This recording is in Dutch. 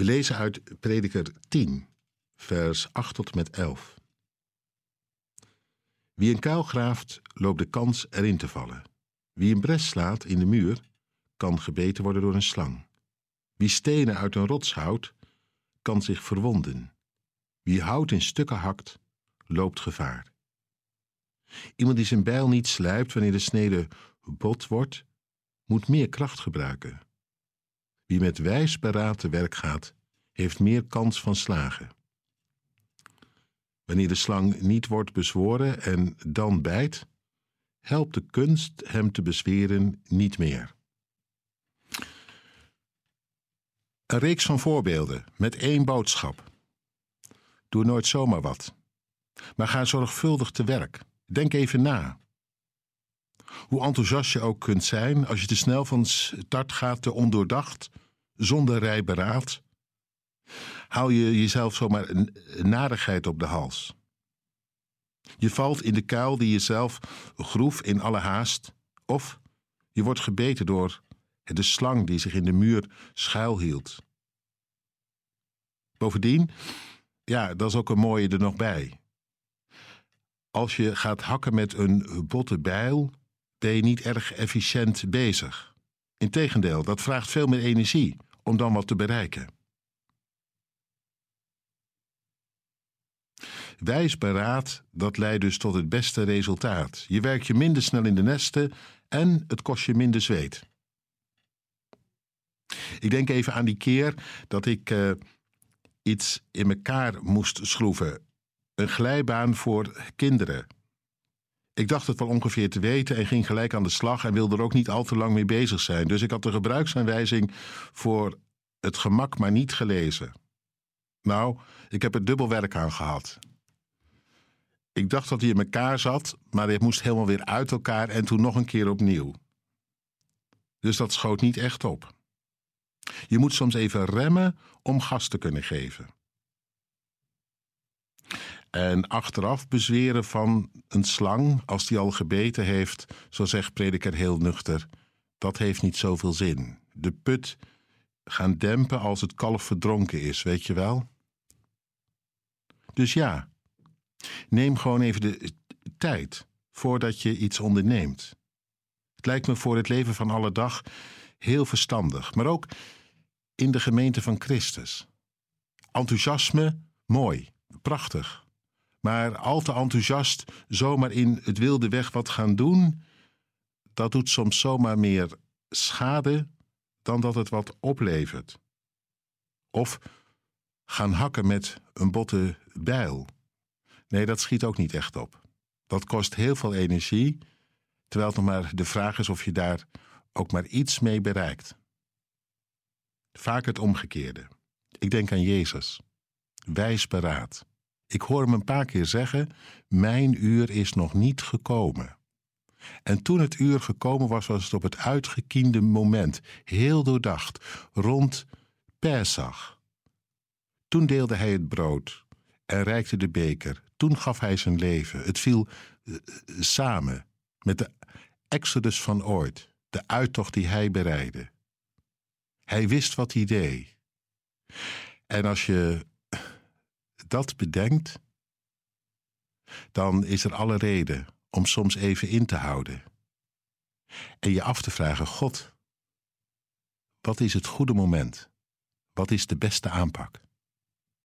We lezen uit Prediker 10, vers 8 tot met 11. Wie een kuil graaft, loopt de kans erin te vallen. Wie een bres slaat in de muur, kan gebeten worden door een slang. Wie stenen uit een rots houdt, kan zich verwonden. Wie hout in stukken hakt, loopt gevaar. Iemand die zijn bijl niet slijpt wanneer de snede bot wordt, moet meer kracht gebruiken. Wie met wijs beraad te werk gaat, heeft meer kans van slagen. Wanneer de slang niet wordt bezworen en dan bijt, helpt de kunst hem te bezweren niet meer. Een reeks van voorbeelden met één boodschap. Doe nooit zomaar wat, maar ga zorgvuldig te werk. Denk even na. Hoe enthousiast je ook kunt zijn, als je te snel van start gaat, te ondoordacht, zonder rijberaad, haal je jezelf zomaar een narigheid op de hals. Je valt in de kuil die je zelf groef in alle haast, of je wordt gebeten door de slang die zich in de muur schuilhield. Bovendien, ja, dat is ook een mooie er nog bij. Als je gaat hakken met een botte bijl, je niet erg efficiënt bezig. Integendeel, dat vraagt veel meer energie om dan wat te bereiken. Wijs beraad, dat leidt dus tot het beste resultaat. Je werkt je minder snel in de nesten en het kost je minder zweet. Ik denk even aan die keer dat ik uh, iets in elkaar moest schroeven. Een glijbaan voor kinderen. Ik dacht het wel ongeveer te weten en ging gelijk aan de slag en wilde er ook niet al te lang mee bezig zijn. Dus ik had de gebruiksaanwijzing voor het gemak maar niet gelezen. Nou, ik heb er dubbel werk aan gehad. Ik dacht dat hij in elkaar zat, maar hij moest helemaal weer uit elkaar en toen nog een keer opnieuw. Dus dat schoot niet echt op. Je moet soms even remmen om gas te kunnen geven. En achteraf bezweren van een slang, als die al gebeten heeft, zo zegt prediker heel nuchter, dat heeft niet zoveel zin. De put gaan dempen als het kalf verdronken is, weet je wel? Dus ja, neem gewoon even de tijd voordat je iets onderneemt. Het lijkt me voor het leven van alle dag heel verstandig, maar ook in de gemeente van Christus. Enthousiasme, mooi, prachtig. Maar al te enthousiast zomaar in het wilde weg wat gaan doen, dat doet soms zomaar meer schade dan dat het wat oplevert. Of gaan hakken met een botte bijl. Nee, dat schiet ook niet echt op. Dat kost heel veel energie, terwijl het nog maar de vraag is of je daar ook maar iets mee bereikt. Vaak het omgekeerde. Ik denk aan Jezus. Wijs beraad. Ik hoor hem een paar keer zeggen: Mijn uur is nog niet gekomen. En toen het uur gekomen was, was het op het uitgekiende moment, heel doordacht, rond Pesach. Toen deelde hij het brood en reikte de beker. Toen gaf hij zijn leven. Het viel uh, samen met de exodus van ooit, de uittocht die hij bereidde. Hij wist wat hij deed. En als je dat bedenkt, dan is er alle reden om soms even in te houden. En je af te vragen: God, wat is het goede moment? Wat is de beste aanpak?